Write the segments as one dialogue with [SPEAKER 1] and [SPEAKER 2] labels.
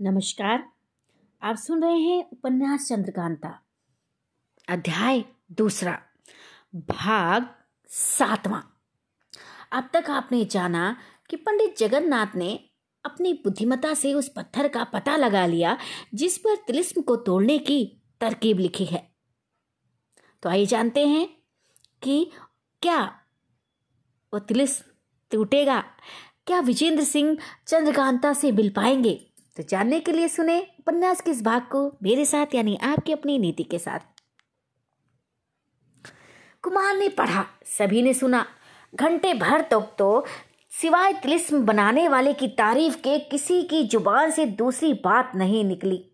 [SPEAKER 1] नमस्कार। आप सुन रहे हैं उपन्यास चंद्रकांता, अध्याय दूसरा, भाग सातवां। अब तक आपने जाना कि पंडित जगन्नाथ ने अपनी बुद्धिमता से उस पत्थर का पता लगा लिया, जिस पर तिलिस्म को तोड़ने की तरकीब लिखी है। तो आइए जानते हैं कि क्या वो तिलिस्म टूटेगा क्या विजेंद्र सिंह चंद्रकांता से मिल पाएँगे? तो जानने के लिए सुने उपन्यास के इस भाग को मेरे साथ यानी आपकी अपनी नीति के साथ। कुमार ने पढ़ा सभी ने सुना। घंटे भर तक तो, सिवाय तिलिस्म बनाने वाले की तारीफ़ के किसी की ज़ुबान से दूसरी बात नहीं निकली।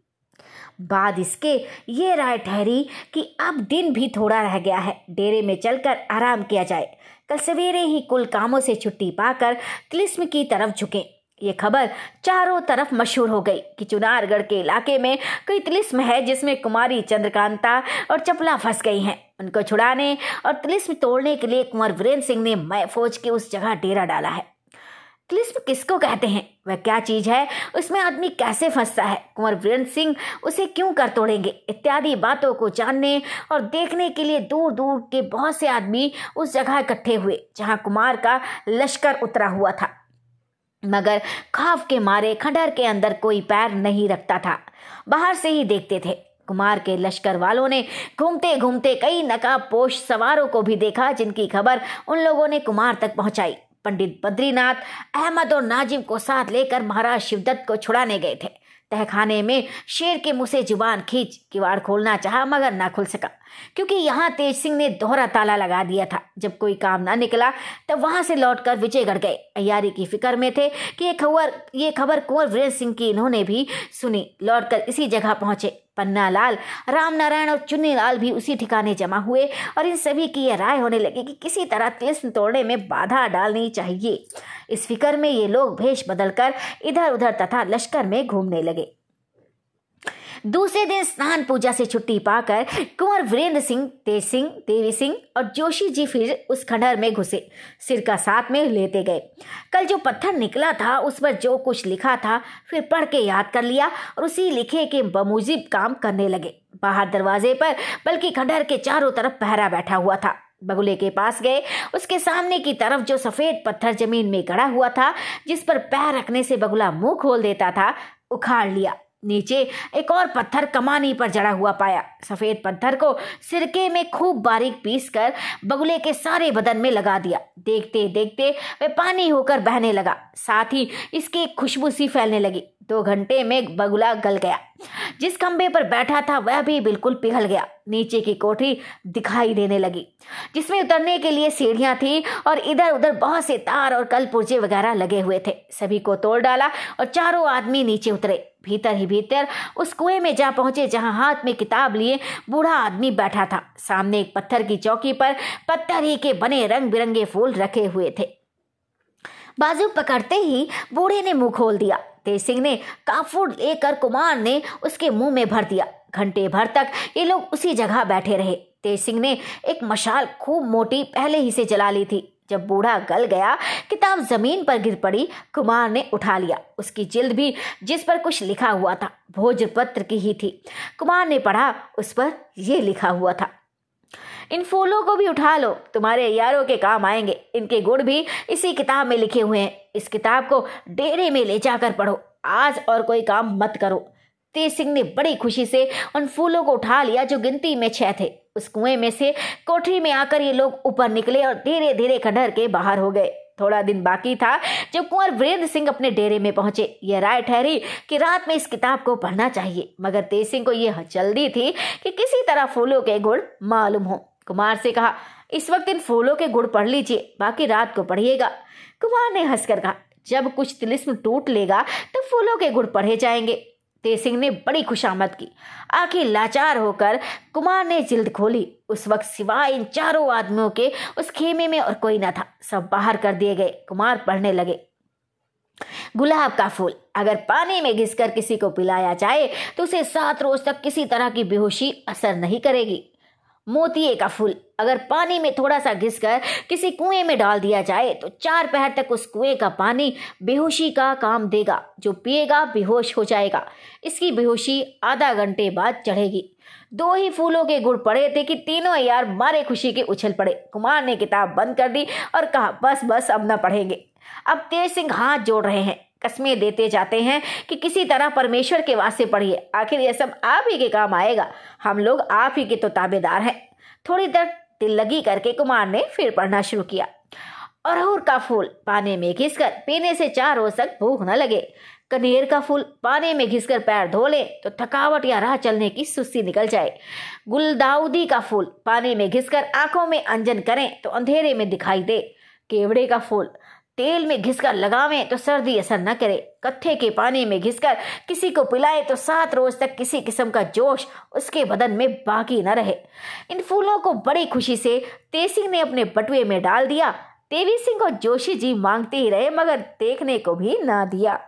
[SPEAKER 1] बाद इसके ये राय ठहरी कि अब दिन भी थोड़ा रह गया है डेरे में चलकर आराम किया जाए। कल सवेरे ही कुल कामों से छुट्टी पाकर तिलिस्म की तरफ़ झुके। ये खबर चारों तरफ़ मशहूर हो गई कि चुनारगढ़ के इलाके में कोई तिलिस्म है जिसमें कुमारी चंद्रकांता और चपला फंस गई हैं। उनको छुड़ाने और तिलिस्म तोड़ने के लिए कुंवर वीरेंद्र सिंह ने मैं फौज के उस जगह डेरा डाला है। तिलिस्म किसको कहते हैं? वह क्या चीज़ है? उसमें आदमी कैसे फंसता है? कुंवर वीरेंद्र सिंह उसे क्यों कर तोड़ेंगे? इत्यादि बातों को जानने और देखने के लिए दूर दूर के बहुत से आदमी उस जगह इकट्ठे हुए, जहाँ कुमार का लश्कर उतरा हुआ था। मगर खाफ के मारे खंडर के अंदर कोई पैर नहीं रखता था। बाहर से ही देखते थे। कुमार के लश्कर वालों ने घूमते घूमते कई नकाब पोष सवारों को भी देखा, जिनकी खबर उन लोगों ने कुमार तक पहुंचाई। पंडित बद्रीनाथ, अहमद और नाजिम को साथ लेकर महाराज शिवदत्त को छुड़ाने गए थे। तहखाने में शेर के मुँह से ज़ुबान खींच किवाड़ खोलना चाहा, मगर ना खुल सका। क्योंकि यहाँ तेज सिंह ने दोहरा ताला लगा दिया था। जब कोई काम ना निकला, तब वहाँ से लौटकर विजयगढ़ गए। अयारी की फ़िक्र में थे कि ये खबर ये खबर कुंवर वीरेंद्र सिंह की इन्होंने भी सुनी। लौटकर इसी जगह पहुँचे। पन्ना लाल राम नारायण और चुन्नी लाल भी उसी ठिकाने जमा हुए और इन सभी की यह राय होने लगी कि किसी तरह तिलस्म तोड़ने में बाधा डालनी चाहिए। इस फ़िक्र में ये लोग भेष बदलकर इधर उधर तथा लश्कर में घूमने लगे। दूसरे दिन स्नान पूजा से छुट्टी पाकर कुंवर वीरेंद्र सिंह, तेज सिंह, देवी सिंह और जोशी जी फिर उस खंडर में घुसे, सिर का साथ में लेते गए। कल जो पत्थर निकला था, उस पर जो कुछ लिखा था, फिर पढ़ के याद कर लिया और उसी लिखे के बमुजिब काम करने लगे। बाहर दरवाजे पर बल्कि खंडर के चारों तरफ़ पहरा बैठा हुआ था। बगुले के पास गए, उसके सामने की तरफ़ जो सफ़ेद पत्थर ज़मीन में गड़ा हुआ था, जिस पर पैर रखने से बगुला मुँह खोल देता था, उखाड़ लिया। नीचे एक और पत्थर कमानी पर जड़ा हुआ पाया। सफ़ेद पत्थर को सिरके में खूब बारीक पीस कर बगुले के सारे बदन में लगा दिया। देखते देखते वह पानी होकर बहने लगा। साथ ही इसकी खुशबू सी फैलने लगी। दो घंटे में बगुला गल गया। जिस खंबे पर बैठा था, वह भी बिल्कुल पिघल गया। नीचे की कोठी दिखाई देने लगी, जिसमें उतरने के लिए सीढ़ियाँ थी और इधर उधर बहुत से तार और कल पुर्जे वगैरह लगे हुए थे। सभी को तोड़ डाला और चारों आदमी नीचे उतरे। भीतर ही भीतर उस कुएँ में जा पहुँचे जहाँ हाथ में किताब लिए बूढ़ा आदमी बैठा था। सामने एक पत्थर की चौकी पर पत्थर ही के बने रंग बिरंगे फूल रखे हुए थे। बाजू पकड़ते ही बूढ़े ने मुँह खोल दिया। तेज सिंह ने काफूर लेकर कुमार ने उसके मुँह में भर दिया। घंटे भर तक ये लोग उसी जगह बैठे रहे। तेज सिंह ने एक मशाल खूब मोटी पहले ही से जला ली थी। जब बूढ़ा गल गया, किताब ज़मीन पर गिर पड़ी, कुमार ने उठा लिया। उसकी जिल्द भी जिस पर कुछ लिखा हुआ था, भोजपत्र की ही थी। कुमार ने पढ़ा, उस पर यह लिखा हुआ था, इन फूलों को भी उठा लो, तुम्हारे यारों के काम आएँगे। इनके गुण भी इसी किताब में लिखे हुए हैं। इस किताब को डेरे में ले जाकर पढ़ो। आज और कोई काम मत करो। तेज सिंह ने बड़ी खुशी से उन फूलों को उठा लिया जो गिनती में छह थे। उस कुएँ में से कोठरी में आकर ये लोग ऊपर निकले और धीरे धीरे खंडर के बाहर हो गए। थोड़ा दिन बाकी था जब कुंवर वीरेंद्र सिंह अपने डेरे में पहुँचे। यह राय ठहरी कि रात में इस किताब को पढ़ना चाहिए, मगर तेज सिंह को यह जल्दी थी कि किसी तरह फूलों के गुण मालूम हो। कुमार से कहा, इस वक्त इन फूलों के गुड़ पढ़ लीजिए, बाकी रात को पढ़िएगा। कुमार ने हंसकर कहा, जब कुछ तिलिस्म टूट लेगा तो फूलों के गुड़ पढ़े जाएँगे। तेज सिंह ने बड़ी खुशामद की। आखिर लाचार होकर कुमार ने जिल्द खोली। उस वक्त सिवाय इन चारों आदमियों के उस खेमे में और कोई न था। सब बाहर कर दिए गए। कुमार पढ़ने लगे। गुलाब का फूल। अगर पानी में घिसकर किसी को पिलाया जाए तो उसे सात रोज तक किसी तरह की बेहोशी असर नहीं करेगी। मोतिये का फूल। अगर पानी में थोड़ा सा घिसकर किसी कुएँ में डाल दिया जाए तो चार पहर तक उस कुएँ का पानी बेहोशी का काम देगा, जो पिएगा, बेहोश हो जाएगा। इसकी बेहोशी आधा घंटे बाद चढ़ेगी। दो ही फूलों के गुड़ पड़े थे कि तीनों यार मारे खुशी के उछल पड़े। कुमार ने किताब बंद कर दी और कहा, बस बस, अब न पढ़ेंगे। अब तेज सिंह हाथ जोड़ रहे हैं। कस्में देते जाते हैं कि किसी तरह परमेश्वर के वास्ते पढ़िए। आखिर यह सब आप ही के काम आएगा। हम लोग आप ही के तो ताबेदार हैं। थोड़ी देर दिल लगी करके कुमार ने फिर पढ़ना शुरू किया। अरहुर का फूल पानी में घिसकर पीने से चार रोज तक भूख न लगे। कनेर का फूल पानी में घिसकर पैर धो ले तो थकावट या राह चलने की सुस्ती निकल जाए। गुलदाउदी का फूल पानी में घिसकर आँखों में अंजन करें तो अंधेरे में दिखाई दे। केवड़े का फूल तेल में घिसकर लगावे तो सर्दी असर न करे। कत्थे के पानी में घिसकर किसी को पिलाए तो सात रोज तक किसी किस्म का जोश उसके बदन में बाकी न रहे। इन फूलों को बड़ी खुशी से तेसिंह ने अपने बटुए में डाल दिया। देवी सिंह को जोशी जी मांगते ही रहे, मगर देखने को भी ना दिया।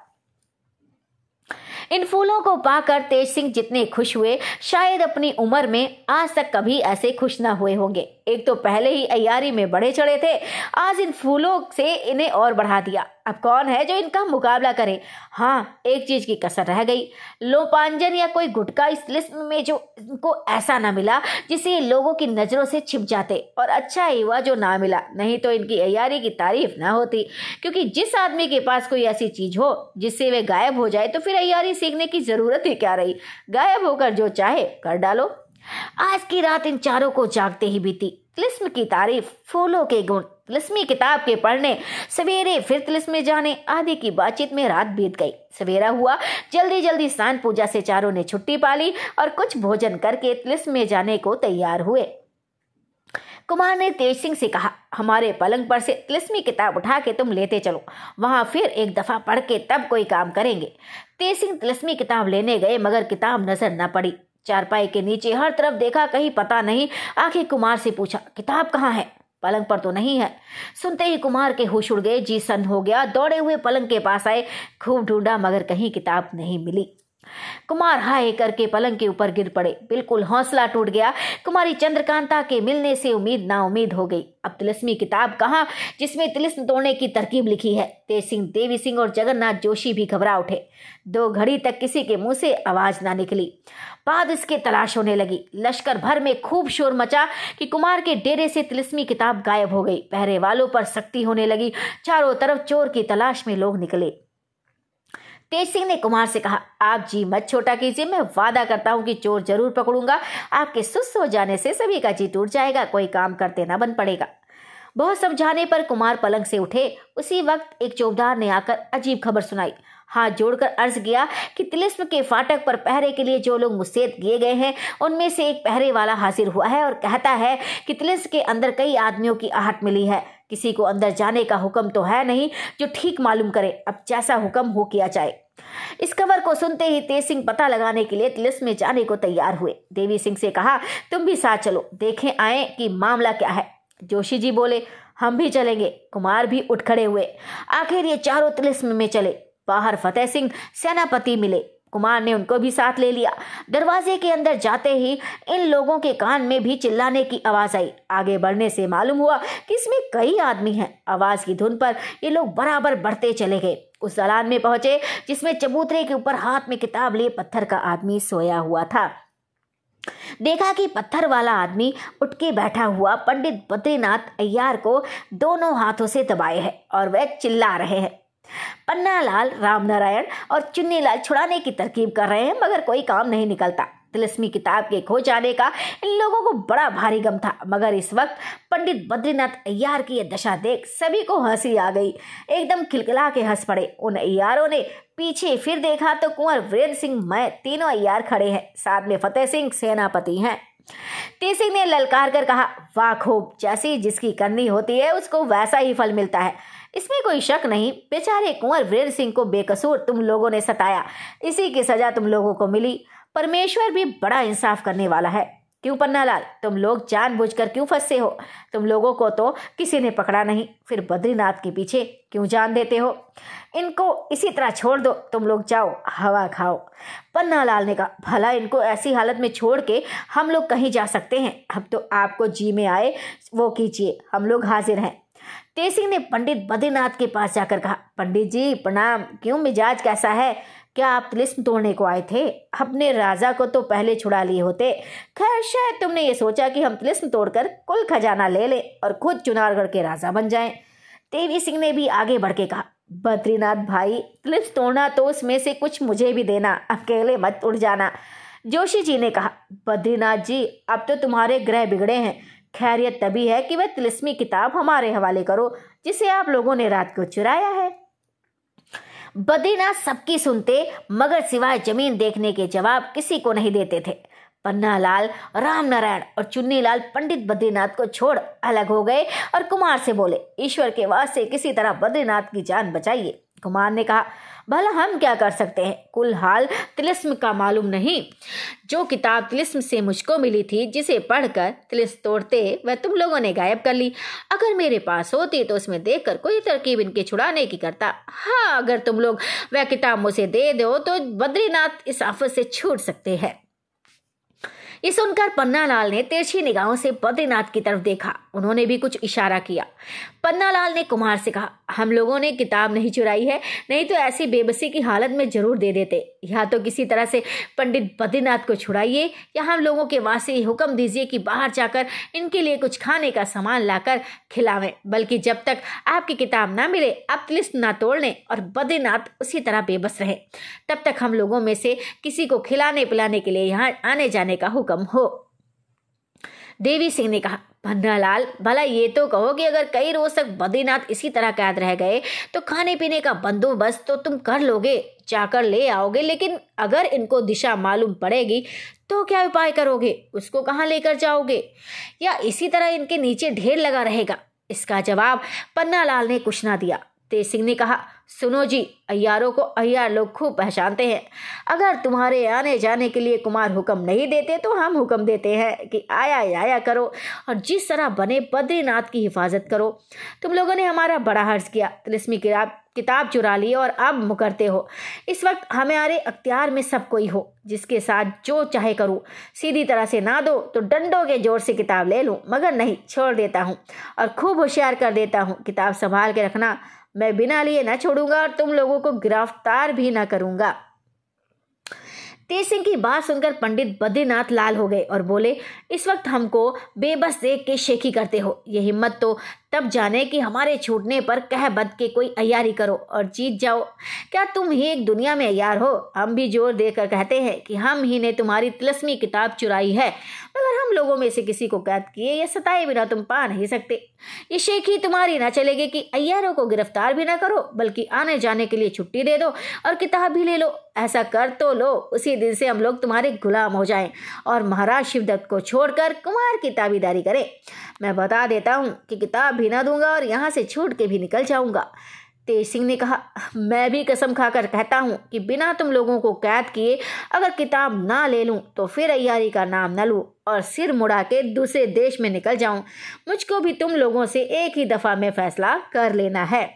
[SPEAKER 1] इन फूलों को पाकर तेज सिंह जितने खुश हुए, शायद अपनी उम्र में आज तक कभी ऐसे खुश ना हुए होंगे। एक तो पहले ही अयारी में बड़े चढ़े थे, आज इन फूलों से इन्हें और बढ़ा दिया। अब कौन है जो इनका मुकाबला करे? हाँ एक चीज़ की कसर रह गई। लोपांजन या कोई गुटका इस लिस्ट में जो इनको ऐसा ना मिला जिससे लोगों की नज़रों से छिप जाते और अच्छा ही हुआ जो ना मिला। नहीं तो इनकी अयारी की तारीफ़ ना होती, क्योंकि जिस आदमी के पास कोई ऐसी चीज़ हो जिससे वे गायब हो जाए तो फिर अयारी सीखने की ज़रूरत ही क्या रही? गायब होकर जो चाहे, कर डालो। आज की रात इन चारों को जागते ही बीती। तिलिस्म की तारीफ़, फूलों के गुण, तिलिस्मी किताब के पढ़ने, सवेरे फिर तिलिस्म जाने, आदि की बातचीत में रात बीत गई। सवेरा हुआ जल्दी जल्दी स्नान पूजा से चारों ने छुट्टी पाली और कुछ भोजन करके तिलिस्म में जाने को तैयार हुए। कुमार ने तेज सिंह से कहा, हमारे पलंग पर से तिलिस्मी किताब उठा के तुम लेते चलो, वहाँ फिर एक दफ़ा पढ़ के तब कोई काम करेंगे। तेज सिंह तिलिस्मी किताब लेने गए, मगर किताब नज़र न पड़ी। चारपाई के नीचे हर तरफ़ देखा, कहीं पता नहीं। आखिर कुमार से पूछा, किताब कहाँ है? पलंग पर तो नहीं है। सुनते ही कुमार के होश उड़ गए। जी सन हो गया। दौड़े हुए पलंग के पास आए। खूब ढूंढा, मगर कहीं किताब नहीं मिली। कुमार हाय करके पलंग के ऊपर गिर पड़े। बिल्कुल हौसला टूट गया। कुमारी चंद्रकांता के मिलने से उम्मीद ना उम्मीद हो गई। अब तिलस्मी किताब कहा, जिसमें तिलिस्म तोड़ने की तरकीब लिखी है। तेज सिंह, देवी सिंह और जगन्नाथ जोशी भी घबरा उठे। दो घड़ी तक किसी के मुँह से आवाज़ ना निकली। बाद इसके तलाश होने लगी। लश्कर भर में खूब शोर मचा कि कुमार के डेरे से तिलस्मी किताब गायब हो गई। पहरे वालों पर सख्ती होने लगी। चारों तरफ़ चोर की तलाश में लोग निकले। तेज सिंह ने कुमार से कहा, आप जी मत छोटा कीजिए, मैं वादा करता हूँ कि चोर ज़रूर पकड़ूँगा। आपके सुस्त हो जाने से सभी का जी टूट जाएगा, कोई काम करते ना बन पड़ेगा। बहुत समझाने पर कुमार पलंग से उठे। उसी वक्त एक चौबदार ने आकर अजीब खबर सुनाई। हाथ जोड़कर अर्ज़ किया कि तिलिस्म के फाटक पर पहरे के लिए जो लोग मुस्तैद किए गए हैं, उनमें से एक पहरे वाला हाजिर हुआ है और कहता है कि तिलिस्म के अंदर कई आदमियों की आहट मिली है। किसी को अंदर जाने का हुक्म तो है नहीं जो ठीक मालूम करे, अब जैसा हुक्म हो किया जाए। इस खबर को सुनते ही तेज सिंह पता लगाने के लिए तिलिस में जाने को तैयार हुए। देवी सिंह से कहा, तुम भी साथ चलो, देखें आए कि मामला क्या है। जोशी जी बोले, हम भी चलेंगे। कुमार भी उठ खड़े हुए। आखिर ये चारों तिलिस्म में चले। बाहर फतेह सिंह, सेनापति मिले। कुमार ने उनको भी साथ ले लिया। दरवाजे के अंदर जाते ही इन लोगों के कान में भी चिल्लाने की आवाज़ आई। आगे बढ़ने से मालूम हुआ कि इसमें कई आदमी हैं। आवाज़ की धुन पर ये लोग बराबर बढ़ते चले गए। उस दलान में पहुँचे, जिसमें चबूतरे के ऊपर हाथ में किताब लिए पत्थर का आदमी सोया हुआ था। देखा कि पत्थर वाला आदमी उठ के बैठा हुआ पंडित बद्रीनाथ अय्यार को दोनों हाथों से दबाए है और वह चिल्ला रहे हैं। पन्नालाल, रामनारायण और चुन्नीलाल छुड़ाने की तरकीब कर रहे हैं, मगर कोई काम नहीं निकलता। तिलस्मी किताब के खो जाने का इन लोगों को बड़ा भारी गम था, मगर इस वक्त पंडित बद्रीनाथ अय्यार की यह दशा देख सभी को हँसी आ गई। एकदम खिलखिला के हंस पड़े। उन अय्यारों ने पीछे फिर देखा तो कुंवर वीरेंद्र सिंह मैं तीनों अय्यार खड़े हैं। साथ में फतेह सिंह सेनापति हैं। तेसिंह ने ललकार कर कहा, वाह खूब! जैसी जिसकी करनी होती है, उसको वैसा ही फल मिलता है। इसमें कोई शक नहीं, बेचारे कुंवर वीर सिंह को बेकसूर तुम लोगों ने सताया। इसी की सजा तुम लोगों को मिली। परमेश्वर भी बड़ा इंसाफ करने वाला है। क्यों पन्नालाल, तुम लोग जानबूझकर क्यों फंसे हो? तुम लोगों को तो किसी ने पकड़ा नहीं, फिर बद्रीनाथ के पीछे क्यों जान देते हो? इनको इसी तरह छोड़ दो, तुम लोग जाओ, हवा खाओ। पन्नालाल ने कहा, भला इनको ऐसी हालत में छोड़ के हम लोग कहीं जा सकते हैं? अब तो आपको जी में आए, वो कीजिए, हम लोग हाजिर हैं। तेसिंह ने पंडित बद्रीनाथ के पास जाकर कहा, पंडित जी, प्रणाम। क्यों मिजाज कैसा है? क्या आप तिलिस्म तोड़ने को आए थे? अपने राजा को तो पहले छुड़ा लिए होते। खैर, शायद तुमने ये सोचा कि हम तिलिस्म तोड़कर कुल खजाना ले लें और खुद चुनारगढ़ के राजा बन जाएँ। देवी सिंह ने भी आगे बढ़ के कहा, बद्रीनाथ भाई, तिलिस्म तोड़ना तो उसमें से कुछ मुझे भी देना। अकेले मत उड़ जाना। जोशी जी ने कहा, बद्रीनाथ जी, अब तो तुम्हारे ग्रह बिगड़े हैं। खैरियत तभी है कि वह तिलिस्मी किताब हमारे हवाले करो, जिसे आप लोगों ने रात को चुराया है। बद्रीनाथ सबकी सुनते, मगर सिवाय ज़मीन देखने के जवाब किसी को नहीं देते थे। पन्नालाल राम नारायण और चुन्नी लाल पंडित बद्रीनाथ को छोड़ अलग हो गए और कुमार से बोले, ईश्वर के वास्ते किसी तरह बद्रीनाथ की जान बचाइए। कुमार ने कहा, भला हम क्या कर सकते हैं? कुल हाल तिलिस्म का मालूम नहीं। जो किताब तिलिस्म से मुझको मिली थी, जिसे पढ़कर तिलिस्म तोड़ते, वह तुम लोगों ने गायब कर ली। अगर मेरे पास होती तो उसमें देखकर कोई तरकीब इनके छुड़ाने की करता। हाँ अगर तुम लोग वह किताब मुझे दे दो तो बद्रीनाथ इस आफत से छूट सकते हैं। ये सुनकर पन्नालाल ने तिरछी निगाहों से बद्रीनाथ की तरफ़ देखा। उन्होंने भी कुछ इशारा किया। पन्नालाल ने कुमार से कहा, हम लोगों ने किताब नहीं चुराई है, नहीं तो ऐसी बेबसी की हालत में ज़रूर दे देते। या तो किसी तरह से पंडित बद्रीनाथ को छुड़ाइए, या हम लोगों के वासी हुक्म दीजिए कि बाहर जाकर इनके लिए कुछ खाने का सामान लाकर खिलावें। बल्कि जब तक आपकी किताब ना मिले आप लिस्ट ना तोड़ लें और बद्रीनाथ उसी तरह बेबस रहे। तब तक हम लोगों में से किसी को खिलाने पिलाने के लिए यहाँ आने जाने का हुक्म हो। देवी सिंह ने कहा पन्नालाल भला ये तो कहो कि अगर कई रोज तक बद्रीनाथ इसी तरह कैद रह गए तो खाने पीने का बंदोबस्त तो तुम कर लोगे, जाकर ले आओगे, लेकिन अगर इनको दिशा मालूम पड़ेगी तो क्या उपाय करोगे? उसको कहाँ लेकर जाओगे? या इसी तरह इनके नीचे ढेर लगा रहेगा? इसका जवाब पन्नालाल ने कुछ ना दिया। तेज सिंह ने कहा सुनो जी अयारों को अयार लोग खूब पहचानते हैं। अगर तुम्हारे आने जाने के लिए कुमार हुक्म नहीं देते तो हम हुक्म देते हैं कि आया आया करो और जिस तरह बने बद्रीनाथ की हिफाजत करो। तुम लोगों ने हमारा बड़ा हर्ज किया, तिलिस्मी किताब किताब चुरा ली और अब मुकरते हो। इस वक्त हमारे अख्तियार में सब कोई हो, जिसके साथ जो चाहे करूँ। सीधी तरह से ना दो तो डंडों के ज़ोर से किताब ले लूँ, मगर नहीं, छोड़ देता हूँ और खूब होशियार कर देता हूँ। किताब संभाल के रखना मैं बिना लिए ना छोड़ूँगा और तुम लोगों को गिरफ़्तार भी ना करूँगा। तेज सिंह की बात सुनकर पंडित बद्रीनाथ लाल हो गए और बोले, इस वक्त हमको बेबस देख के शेखी करते हो। ये हिम्मत तो तब जाने कि हमारे छूटने पर कह बद के कोई अयारी करो और जीत जाओ। क्या तुम ही एक दुनिया में अयार हो? हम भी ज़ोर देकर कहते हैं कि हम ही ने तुम्हारी तिलस्मी किताब चुराई है, मगर हम लोगों में से किसी को कैद किए या सताए बिना तुम पा नहीं सकते। ये शेखी तुम्हारी ना चलेगी कि अयारों को गिरफ़्तार भी ना करो, बल्कि आने जाने के लिए छुट्टी दे दो और किताब भी ले लो। ऐसा कर तो लो, उसी दिन से हम लोग तुम्हारे गुलाम हो जाएँ और महाराज शिवदत्त को छोड़कर कुमार की ताबीदारी करें। मैं बता देता हूँ कि किताब भी ना दूँगा और यहाँ से छूट के भी निकल जाऊँगा। तेज सिंह ने कहा, मैं भी कसम खाकर कहता हूँ कि बिना तुम लोगों को कैद किए अगर किताब ना ले लूँ तो फिर अयारी का नाम न लूँ और सिर मुड़ा के दूसरे देश में निकल जाऊँ। मुझको भी तुम लोगों से एक ही दफ़ा में फैसला कर लेना है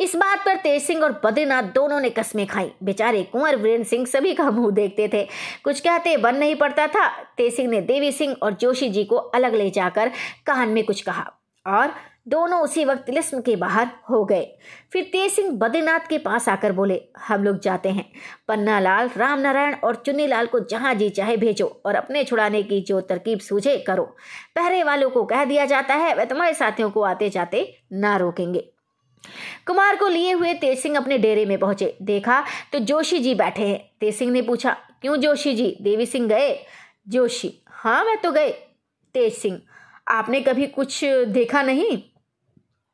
[SPEAKER 1] इस बात पर तेज सिंह और बद्रीनाथ दोनों ने कस्में खाई। बेचारे कुंवर वीरेंद्र सिंह सभी का मुँह देखते थे। कुछ कहते बन नहीं पड़ता था। तेज सिंह ने देवी सिंह और जोशी जी को अलग ले जाकर कान में कुछ कहा। और दोनों उसी वक्त तिलिस्म के बाहर हो गए। फिर तेज सिंह बद्रीनाथ के पास आकर बोले, हम लोग जाते हैं। पन्ना लाल राम नारायण और चुन्नी लाल को जहाँ जी चाहे भेजो और अपने छुड़ाने की जो तरकीब सूझे करो। पहरे वालों को कह दिया जाता है, वह तुम्हारे साथियों को आते जाते ना रोकेंगे। कुमार को लिए हुए तेज सिंह अपने डेरे में पहुँचे। देखा तो जोशी जी बैठे हैं। तेज सिंह ने पूछा, क्यों जोशी जी? देवी सिंह गए? जोशी? हाँ मैं तो गए तेज सिंह आपने कभी कुछ देखा नहीं?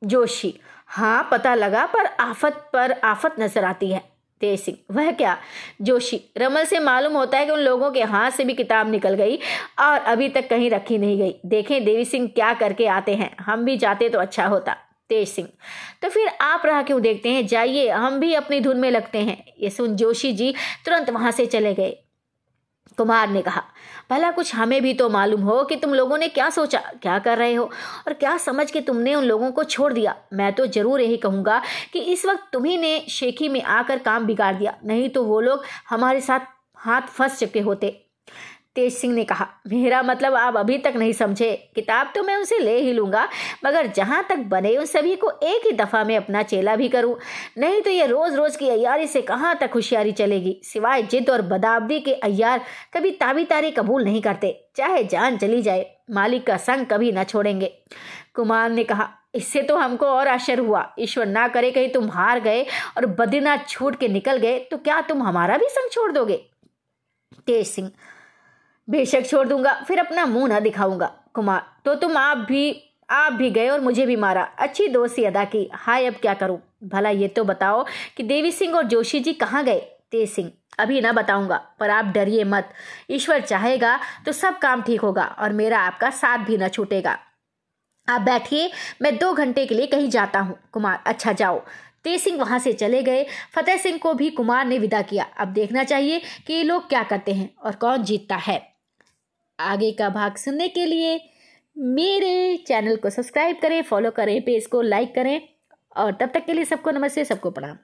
[SPEAKER 1] जोशी हाँ पता लगा, पर आफत पर आफत नज़र आती है। तेज सिंह, वह क्या? जोशी, रमल से मालूम होता है कि उन लोगों के हाथ से भी किताब निकल गई और अभी तक कहीं रखी नहीं गई। देखें, देवी सिंह क्या करके आते हैं। हम भी जाते तो अच्छा होता। तेज सिंह तो फिर आप रहा क्यों देखते हैं? जाइए, हम भी अपनी धुन में लगते हैं। ये सुन जोशी जी तुरंत वहाँ से चले गए। कुमार ने कहा, भला कुछ हमें भी तो मालूम हो कि तुम लोगों ने क्या सोचा, क्या कर रहे हो और क्या समझ के तुमने उन लोगों को छोड़ दिया। मैं तो ज़रूर यही कहूँगा कि इस वक्त तुम्ही ने शेखी में आकर काम बिगाड़ दिया, नहीं तो वो लोग हमारे साथ हाथ फंस चुके होते। तेज सिंह ने कहा, मेरा मतलब आप अभी तक नहीं समझे। किताब तो मैं उसे ले ही लूँगा, मगर जहाँ तक बने उन सभी को एक ही दफ़ा में अपना चेला भी करूँ। नहीं तो ये रोज रोज की अयारी से कहाँ तक होशियारी चलेगी? सिवाय जिद और बदाबदी के अयार कभी ताबी कबूल नहीं करते। चाहे जान चली जाए, मालिक का संग कभी न छोड़ेंगे। कुमार ने कहा, इससे तो हमको और आश्चर्य हुआ। ईश्वर ना करे कहीं तुम हार गए और बद्रीनाथ छूट के निकल गए तो क्या तुम हमारा भी संग छोड़ दोगे? तेज सिंह बेशक छोड़ दूँगा, फिर अपना मुँह ना दिखाऊँगा। कुमार तो तुम आप भी आप भी गए और मुझे भी मारा। अच्छी दोस्ती अदा की। हाय, अब क्या करूँ? भला ये तो बताओ कि देवी सिंह और जोशी जी कहाँ गए? तेज सिंह, अभी ना बताऊँगा, पर आप डरिए मत। ईश्वर चाहेगा तो सब काम ठीक होगा और मेरा आपका साथ भी ना छूटेगा। आप बैठिए, मैं दो घंटे के लिए कहीं जाता हूँ। कुमार अच्छा जाओ। तेज सिंह वहाँ से चले गए। फतेह सिंह को भी कुमार ने विदा किया। अब देखना चाहिए कि ये लोग क्या करते हैं और कौन जीतता है। आगे का भाग सुनने के लिए मेरे चैनल को सब्सक्राइब करें फॉलो करें पेज को लाइक करें और तब तक के लिए सबको नमस्ते, सबको प्रणाम।